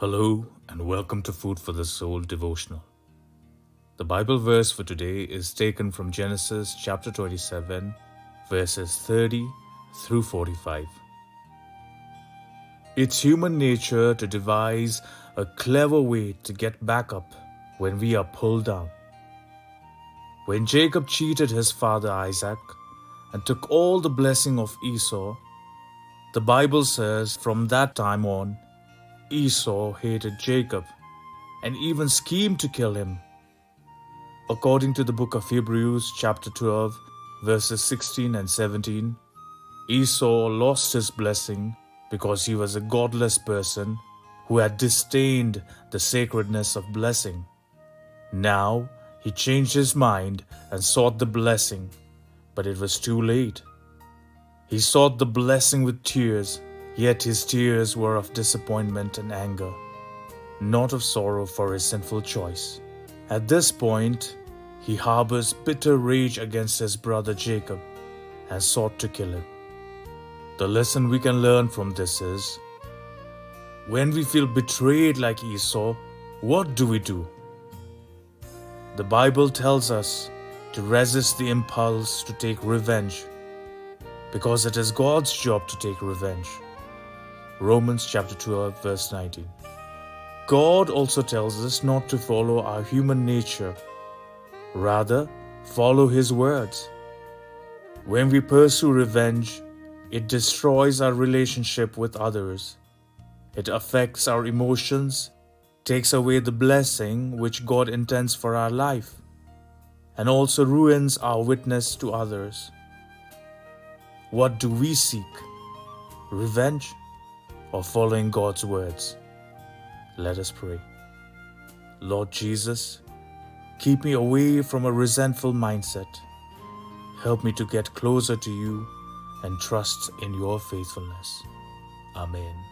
Hello, and welcome to Food for the Soul devotional. The Bible verse for today is taken from Genesis chapter 27, verses 30 through 45. It's human nature to devise a clever way to get back up when we are pulled down. When Jacob cheated his father Isaac and took all the blessing of Esau, the Bible says from that time on, Esau hated Jacob and even schemed to kill him. According to the book of Hebrews, chapter 12, verses 16 and 17, Esau lost his blessing because he was a godless person who had disdained the sacredness of blessing. Now he changed his mind and sought the blessing, but it was too late. He sought the blessing with tears Yet his tears were of disappointment and anger, not of sorrow for his sinful choice. At this point, he harbors bitter rage against his brother Jacob and sought to kill him. The lesson we can learn from this is when we feel betrayed like Esau, what do we do? The Bible tells us to resist the impulse to take revenge because it is God's job to take revenge. Romans chapter 12, verse 19. God also tells us not to follow our human nature, rather, follow His words. When we pursue revenge, it destroys our relationship with others. It affects our emotions, takes away the blessing which God intends for our life, and also ruins our witness to others. What do we seek? Revenge? Or following God's words. Let us pray. Lord Jesus, keep me away from a resentful mindset. Help me to get closer to you and trust in your faithfulness. Amen.